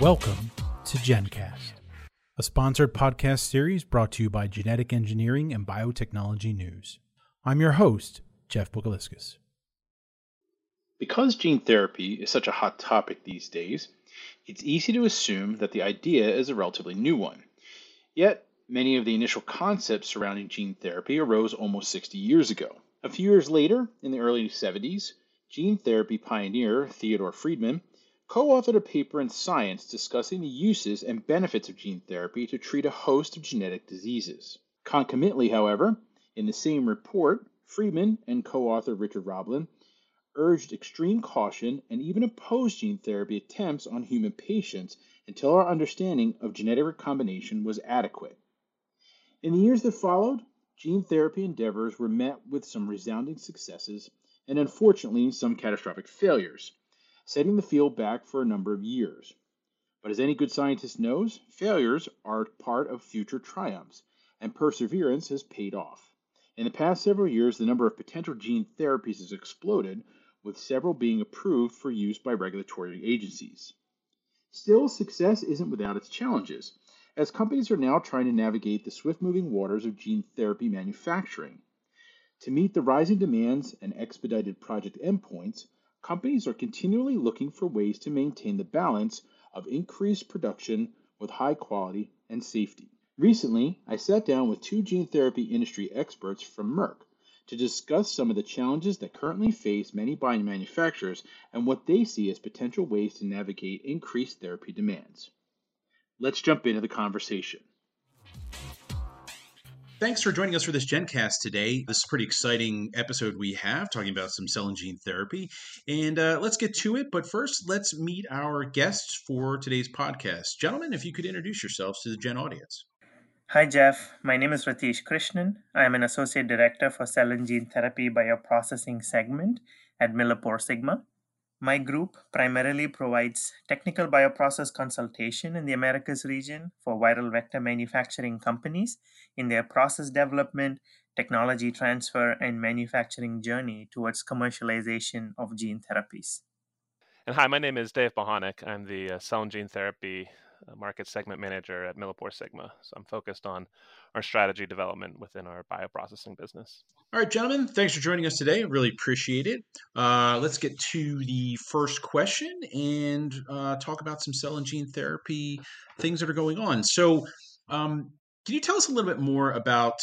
Welcome to GenCast, a sponsored podcast series brought to you by Genetic Engineering and Biotechnology News. I'm your host, Jeff Buguliskis. Because gene therapy is such a hot topic these days, it's easy to assume that the idea is a relatively new one. Yet, many of the initial concepts surrounding gene therapy arose almost 60 years ago. A few years later, in the early 70s, gene therapy pioneer Theodore Friedmann co authored a paper in Science discussing the uses and benefits of gene therapy to treat a host of genetic diseases. Concomitantly, however, in the same report, Friedmann and co author Richard Roblin urged extreme caution and even opposed gene therapy attempts on human patients until our understanding of genetic recombination was adequate. In the years that followed, gene therapy endeavors were met with some resounding successes and unfortunately some catastrophic failures setting the field back for a number of years. But as any good scientist knows, failures are part of future triumphs, and perseverance has paid off. In the past several years, the number of potential gene therapies has exploded, with several being approved for use by regulatory agencies. Still, success isn't without its challenges, as companies are now trying to navigate the swift moving waters of gene therapy manufacturing. To meet the rising demands and expedited project endpoints, companies are continually looking for ways to maintain the balance of increased production with high quality and safety. Recently, I sat down with two gene therapy industry experts from Merck to discuss some of the challenges that currently face many biomanufacturers and what they see as potential ways to navigate increased therapy demands. Let's jump into the conversation. Thanks for joining us for this GenCast today. This is a pretty exciting episode we have talking about some cell and gene therapy. And uh, let's get to it. But first, let's meet our guests for today's podcast. Gentlemen, if you could introduce yourselves to the Gen audience. Hi, Jeff. My name is Ratish Krishnan. I am an Associate Director for Cell and Gene Therapy Bioprocessing segment at Millipore Sigma. My group primarily provides technical bioprocess consultation in the Americas region for viral vector manufacturing companies in their process development, technology transfer, and manufacturing journey towards commercialization of gene therapies. And hi, my name is Dave Bohanek. I'm the uh, cell and gene therapy market segment manager at Millipore Sigma. So I'm focused on our strategy development within our bioprocessing business. All right, gentlemen, thanks for joining us today. Really appreciate it. Uh, let's get to the first question and uh, talk about some cell and gene therapy things that are going on. So, um, can you tell us a little bit more about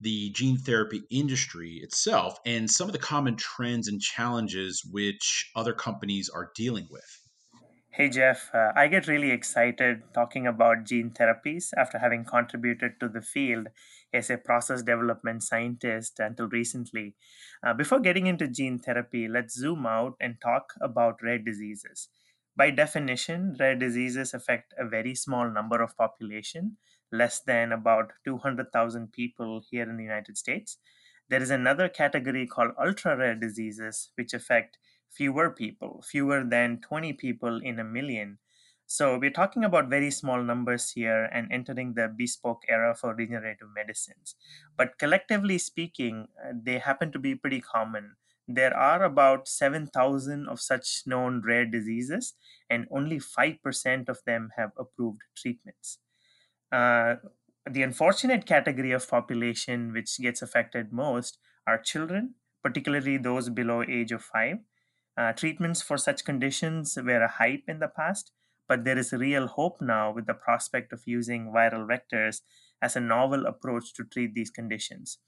the gene therapy industry itself and some of the common trends and challenges which other companies are dealing with? Hey Jeff, uh, I get really excited talking about gene therapies after having contributed to the field as a process development scientist until recently. Uh, before getting into gene therapy, let's zoom out and talk about rare diseases. By definition, rare diseases affect a very small number of population, less than about 200,000 people here in the United States. There is another category called ultra rare diseases, which affect fewer people, fewer than 20 people in a million. So we're talking about very small numbers here and entering the bespoke era for regenerative medicines. But collectively speaking, uh, they happen to be pretty common. There are about 7,000 of such known rare diseases, and only 5% of them have approved treatments. Uh, the unfortunate category of population which gets affected most are children, particularly those below age of 5 uh, treatments for such conditions were a hype in the past, but there is real hope now with the prospect of using viral vectors as a novel approach to treat these conditions.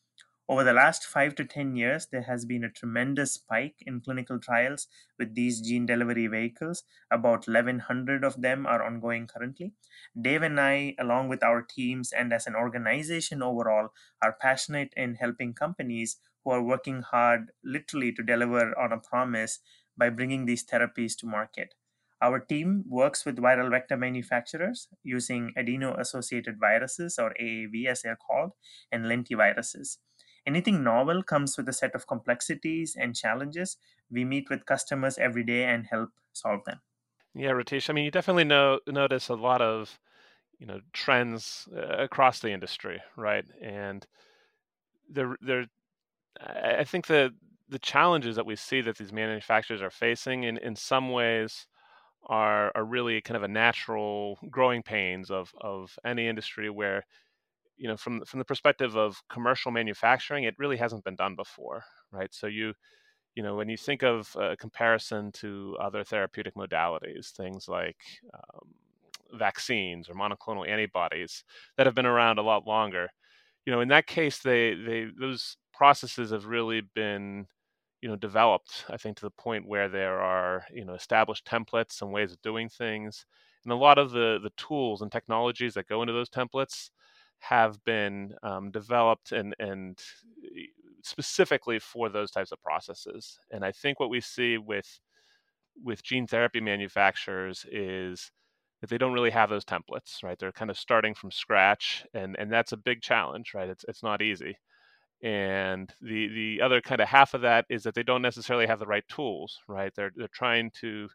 Over the last five to 10 years, there has been a tremendous spike in clinical trials with these gene delivery vehicles. About 1,100 of them are ongoing currently. Dave and I, along with our teams and as an organization overall, are passionate in helping companies who are working hard literally to deliver on a promise by bringing these therapies to market. Our team works with viral vector manufacturers using adeno associated viruses, or AAV as they're called, and lentiviruses. Anything novel comes with a set of complexities and challenges. We meet with customers every day and help solve them. Yeah, Ratish. I mean, you definitely know, notice a lot of you know trends uh, across the industry, right? And there, there I think the the challenges that we see that these manufacturers are facing in, in some ways are are really kind of a natural growing pains of of any industry where you know from from the perspective of commercial manufacturing it really hasn't been done before right? So you you know when you think of a comparison to other therapeutic modalities things like um, vaccines or monoclonal antibodies that have been around a lot longer you know in that case they they those processes have really been you know developed i think to the point where there are you know established templates and ways of doing things. And a lot of the the tools and technologies that go into those templates have been um, developed and and specifically for those types of processes. And i think what we see with with gene therapy manufacturers is that they don't really have those templates right? They're kind of starting from scratch and and that's a big challenge right? It's it's not easy. And the the other kind of half of that is that they don't necessarily have the right tools right? They're they're trying to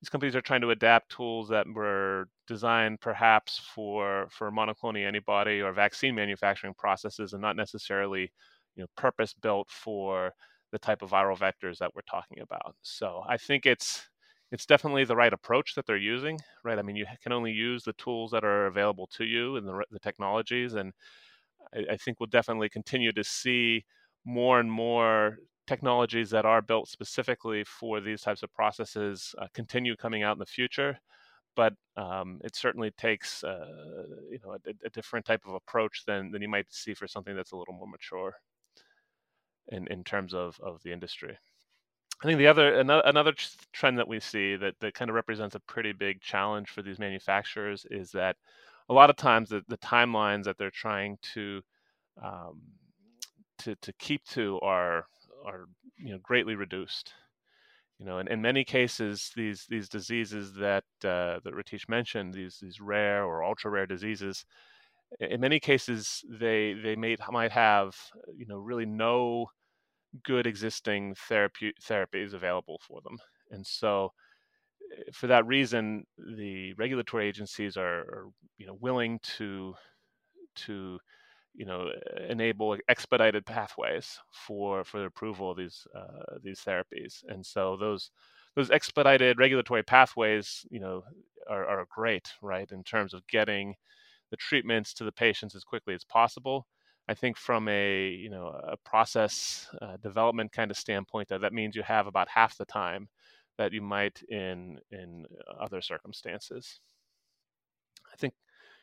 these companies are trying to adapt tools that were designed perhaps for for monoclonal antibody or vaccine manufacturing processes and not necessarily you know purpose built for the type of viral vectors that we're talking about. So i think it's it's definitely the right approach that they're using right? I mean you can only use the tools that are available to you and the, the technologies and I, I think we'll definitely continue to see more and more technologies that are built specifically for these types of processes uh, continue coming out in the future. But um, it certainly takes uh, you know a, a, different type of approach than, than you might see for something that's a little more mature in, in terms of, of the industry. I think the other another, another trend that we see that, that kind of represents a pretty big challenge for these manufacturers is that a lot of times the, the timelines that they're trying to um, to to keep to are are you know greatly reduced. You know, and in many cases, these these diseases that uh, that Ratish mentioned, these these rare or ultra rare diseases, in many cases they they may might have you know really no good existing therapy therapies available for them, and so for that reason, the regulatory agencies are, are, you know willing to to you know enable expedited pathways for for the approval of these uh, these therapies, and so those those expedited regulatory pathways, you know, are, are great, right, in terms of getting the treatments to the patients as quickly as possible. I think from a you know a process uh, development kind of standpoint, that that means you have about half the time that you might in in other circumstances. I think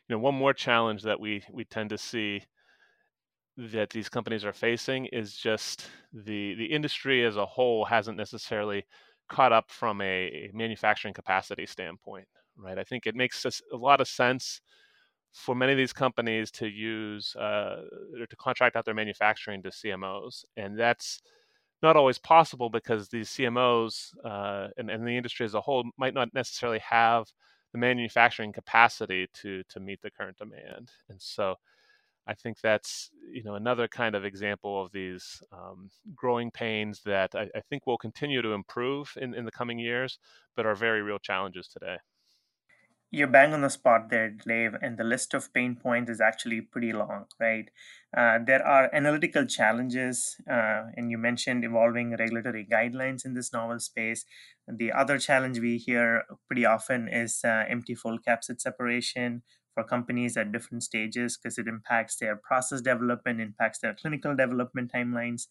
you know one more challenge that we we tend to see that these companies are facing is just the the industry as a whole hasn't necessarily caught up from a manufacturing capacity standpoint right i think it makes a lot of sense for many of these companies to use uh, or to contract out their manufacturing to cmos and that's not always possible because these CMOs uh, and, and, the industry as a whole might not necessarily have the manufacturing capacity to to meet the current demand. And so, I think that's you know another kind of example of these um, growing pains that I, I think will continue to improve in, in the coming years, but are very real challenges today. You're bang on the spot there, Dave, and the list of pain points is actually pretty long, right? Uh, there are analytical challenges, uh, and you mentioned evolving regulatory guidelines in this novel space. The other challenge we hear pretty often is uh, empty full capsid separation for companies at different stages because it impacts their process development, impacts their clinical development timelines.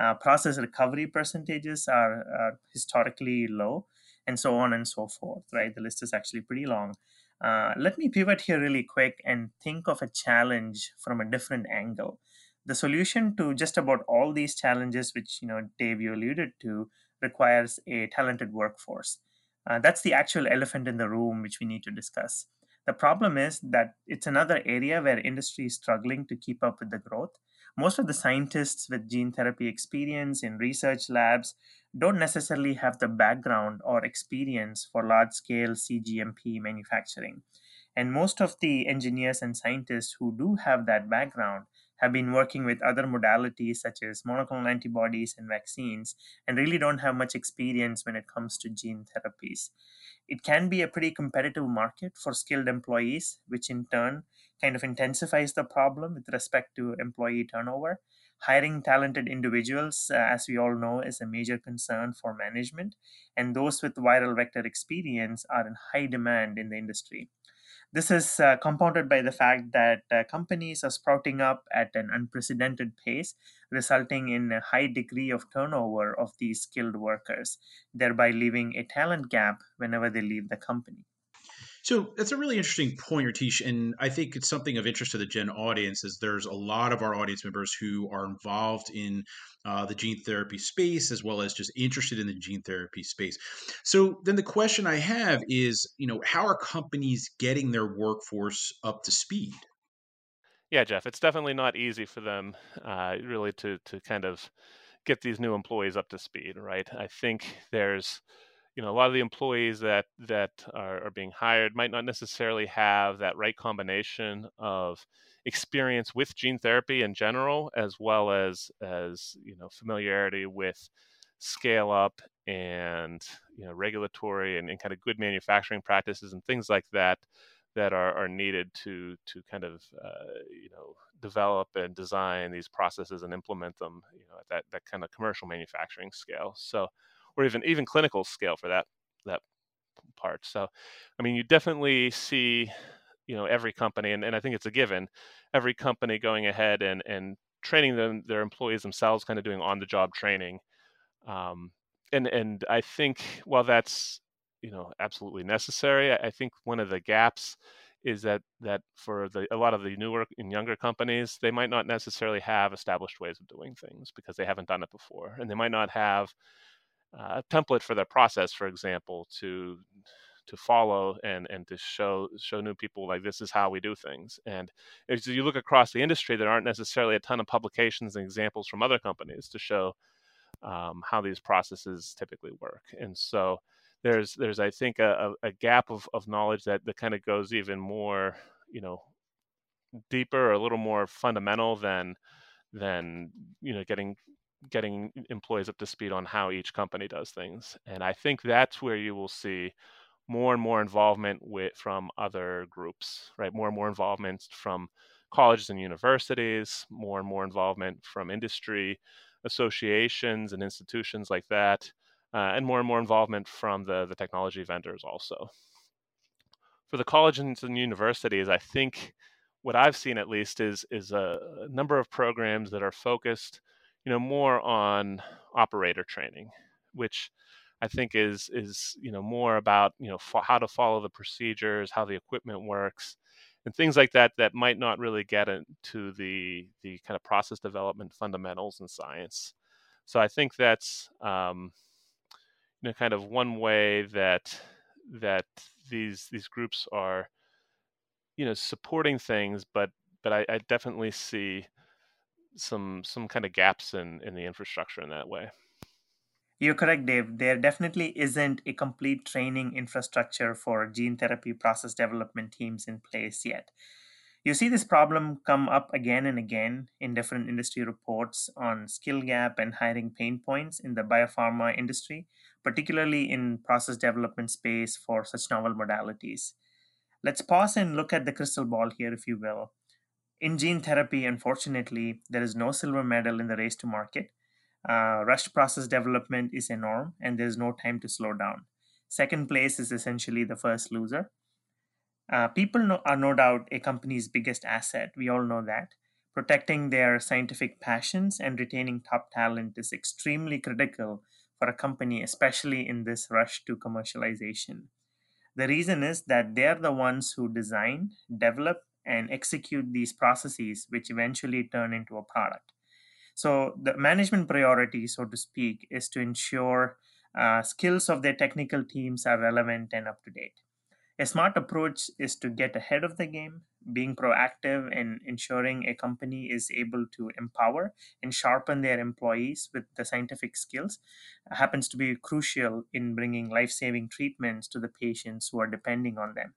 Uh, process recovery percentages are, are historically low and so on and so forth, right? The list is actually pretty long. Uh, let me pivot here really quick and think of a challenge from a different angle. The solution to just about all these challenges, which you know Dave you alluded to, requires a talented workforce. Uh, that's the actual elephant in the room, which we need to discuss. The problem is that it's another area where industry is struggling to keep up with the growth. Most of the scientists with gene therapy experience in research labs don't necessarily have the background or experience for large scale CGMP manufacturing. And most of the engineers and scientists who do have that background have been working with other modalities such as monoclonal antibodies and vaccines and really don't have much experience when it comes to gene therapies. It can be a pretty competitive market for skilled employees, which in turn kind of intensifies the problem with respect to employee turnover. Hiring talented individuals, uh, as we all know, is a major concern for management, and those with viral vector experience are in high demand in the industry. This is uh, compounded by the fact that uh, companies are sprouting up at an unprecedented pace, resulting in a high degree of turnover of these skilled workers, thereby leaving a talent gap whenever they leave the company. So that's a really interesting point, Ratish, and I think it's something of interest to the Gen audience. Is there's a lot of our audience members who are involved in uh, the gene therapy space as well as just interested in the gene therapy space. So then the question I have is, you know, how are companies getting their workforce up to speed? Yeah, Jeff, it's definitely not easy for them, uh, really, to to kind of get these new employees up to speed, right? I think there's you know a lot of the employees that that are, are, being hired might not necessarily have that right combination of experience with gene therapy in general as well as as you know familiarity with scale up and you know regulatory and, and kind of good manufacturing practices and things like that that are, are needed to to kind of uh, you know develop and design these processes and implement them you know at that, that kind of commercial manufacturing scale. So or even even clinical scale for that that part. So, I mean, you definitely see, you know, every company, and, and I think it's a given, every company going ahead and and training them their employees themselves, kind of doing on the job training. Um, and and I think while that's you know absolutely necessary, I, I think one of the gaps is that that for the a lot of the newer and younger companies, they might not necessarily have established ways of doing things because they haven't done it before, and they might not have uh, template for their process, for example, to to follow and and to show show new people like this is how we do things. And as you look across the industry, there aren't necessarily a ton of publications and examples from other companies to show um, how these processes typically work. And so there's there's I think a, a gap of, of knowledge that that kind of goes even more you know deeper or a little more fundamental than than you know getting getting employees up to speed on how each company does things. And I think that's where you will see more and more involvement with from other groups, right? More and more involvement from colleges and universities, more and more involvement from industry associations and institutions like that, uh, and more and more involvement from the, the technology vendors also. For the colleges and universities, I think what I've seen at least is is a, a number of programs that are focused you know more on operator training which i think is is you know more about you know fo- how to follow the procedures how the equipment works and things like that that might not really get into the the kind of process development fundamentals in science. So i think that's um, you know kind of one way that that these these groups are you know supporting things but but I, I definitely see some some kind of gaps in in the infrastructure in that way. You're correct, Dave. There definitely isn't a complete training infrastructure for gene therapy process development teams in place yet. You see this problem come up again and again in different industry reports on skill gap and hiring pain points in the biopharma industry, particularly in process development space for such novel modalities. Let's pause and look at the crystal ball here, if you will. In gene therapy, unfortunately, there is no silver medal in the race to market. Uh, rushed process development is a norm, and there's no time to slow down. Second place is essentially the first loser. Uh, people no, are no doubt a company's biggest asset. We all know that. Protecting their scientific passions and retaining top talent is extremely critical for a company, especially in this rush to commercialization. The reason is that they're the ones who design, develop, and execute these processes, which eventually turn into a product. So, the management priority, so to speak, is to ensure uh, skills of their technical teams are relevant and up to date. A smart approach is to get ahead of the game, being proactive and ensuring a company is able to empower and sharpen their employees with the scientific skills happens to be crucial in bringing life saving treatments to the patients who are depending on them.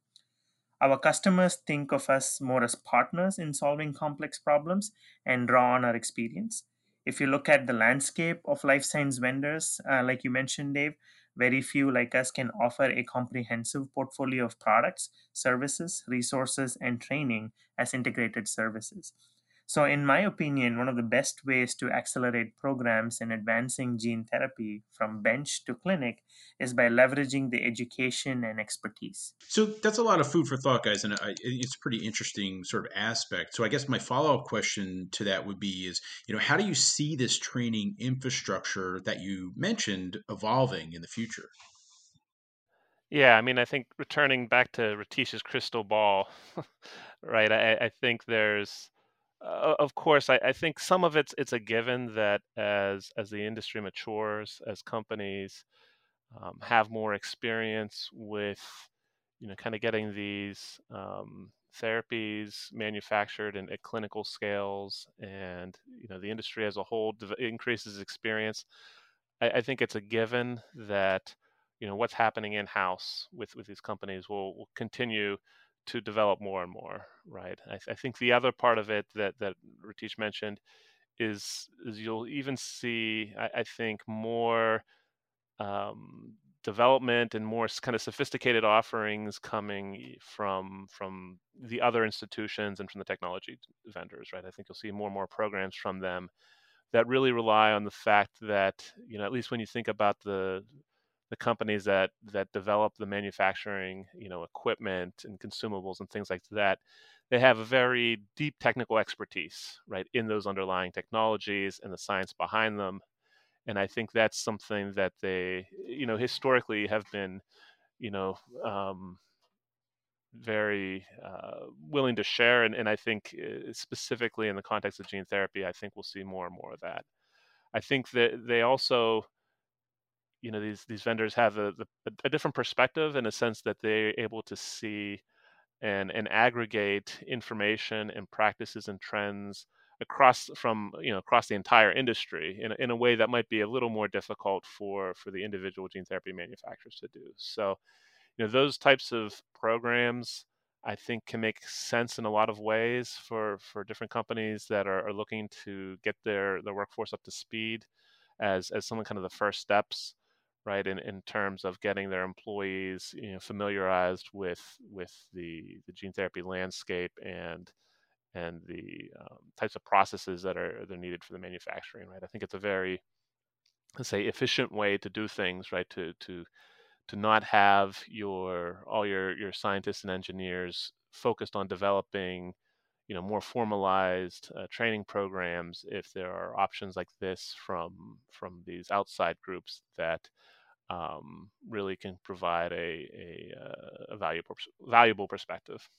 Our customers think of us more as partners in solving complex problems and draw on our experience. If you look at the landscape of life science vendors, uh, like you mentioned, Dave, very few like us can offer a comprehensive portfolio of products, services, resources, and training as integrated services. So, in my opinion, one of the best ways to accelerate programs in advancing gene therapy from bench to clinic is by leveraging the education and expertise. So that's a lot of food for thought, guys, and I, it's a pretty interesting sort of aspect. So I guess my follow up question to that would be: is you know how do you see this training infrastructure that you mentioned evolving in the future? Yeah, I mean, I think returning back to Ratish's crystal ball, right? I, I think there's uh, of course, I, I, think some of it's it's a given that as as the industry matures, as companies um, have more experience with, you know, kind of getting these um, therapies manufactured and at clinical scales, and you know, the industry as a whole increases experience. I, I think it's a given that you know what's happening in house with with these companies will will continue to develop more and more, right? I, th- I, think the other part of it that that Ratish mentioned is is you'll even see, I, I think, more um, development and more kind of sophisticated offerings coming from from the other institutions and from the technology vendors, right? I think you'll see more and more programs from them that really rely on the fact that you know at least when you think about the the companies that that develop the manufacturing, you know, equipment and consumables and things like that, they have a very deep technical expertise, right, in those underlying technologies and the science behind them. And I think that's something that they, you know, historically have been, you know, um, very uh, willing to share. And, and I think uh, specifically in the context of gene therapy, I think we'll see more and more of that. I think that they also you know these these vendors have a, a, different perspective in a sense that they're able to see and and aggregate information and practices and trends across from you know across the entire industry in, in a way that might be a little more difficult for for the individual gene therapy manufacturers to do. So you know those types of programs i think can make sense in a lot of ways for for different companies that are, are looking to get their their workforce up to speed as as some kind of the first steps right in, in terms of getting their employees you know, familiarized with with the, the gene therapy landscape and and the um, types of processes that are that are needed for the manufacturing right? I think it's a very let's say efficient way to do things right? To to to not have your all your your scientists and engineers focused on developing you know more formalized uh, training programs if there are options like this from from these outside groups that um, really can provide a a, uh, a valuable valuable perspective.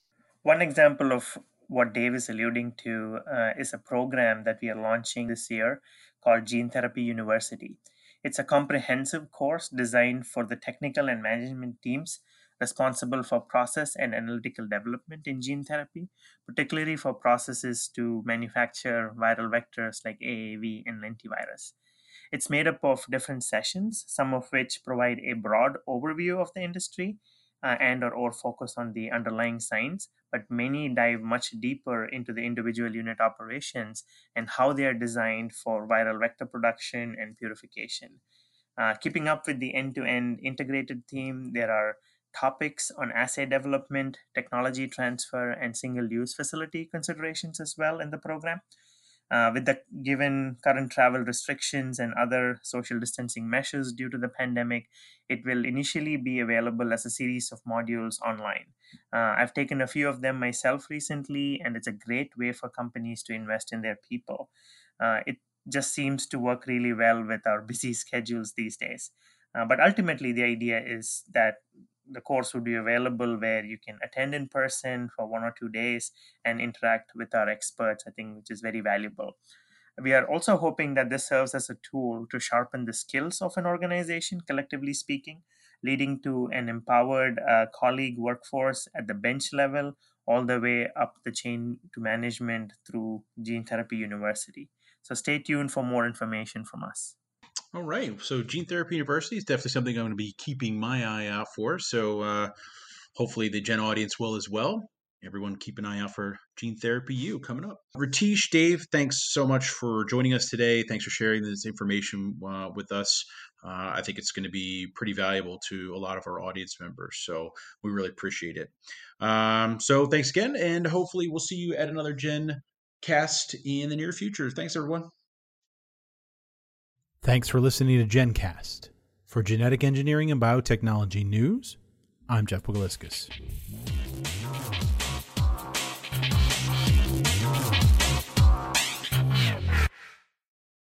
One example of what Dave is alluding to uh, is a program that we are launching this year called Gene Therapy University. It's a comprehensive course designed for the technical and management teams responsible for process and analytical development in gene therapy, particularly for processes to manufacture viral vectors like AAV and lentivirus. It's made up of different sessions, some of which provide a broad overview of the industry uh, and or, or focus on the underlying science, but many dive much deeper into the individual unit operations and how they are designed for viral vector production and purification. Uh, keeping up with the end-to-end integrated theme, there are topics on assay development, technology transfer, and single-use facility considerations as well in the program. Uh, with the given current travel restrictions and other social distancing measures due to the pandemic, it will initially be available as a series of modules online. Uh, I've taken a few of them myself recently, and it's a great way for companies to invest in their people. Uh, it just seems to work really well with our busy schedules these days. Uh, but ultimately, the idea is that the course would be available where you can attend in person for one or two days and interact with our experts, I think, which is very valuable. We are also hoping that this serves as a tool to sharpen the skills of an organization, collectively speaking, leading to an empowered uh, colleague workforce at the bench level, all the way up the chain to management through Gene Therapy University. So stay tuned for more information from us. All right. So Gene Therapy University is definitely something I'm going to be keeping my eye out for. So uh, hopefully the Gen audience will as well. Everyone keep an eye out for Gene Therapy U coming up. Ratish, Dave, thanks so much for joining us today. Thanks for sharing this information uh, with us. Uh, I think it's going to be pretty valuable to a lot of our audience members. So we really appreciate it. Um, so thanks again, and hopefully we'll see you at another Gen cast in the near future. Thanks, everyone. Thanks for listening to GenCast. For genetic engineering and biotechnology news, I'm Jeff Buguliskis.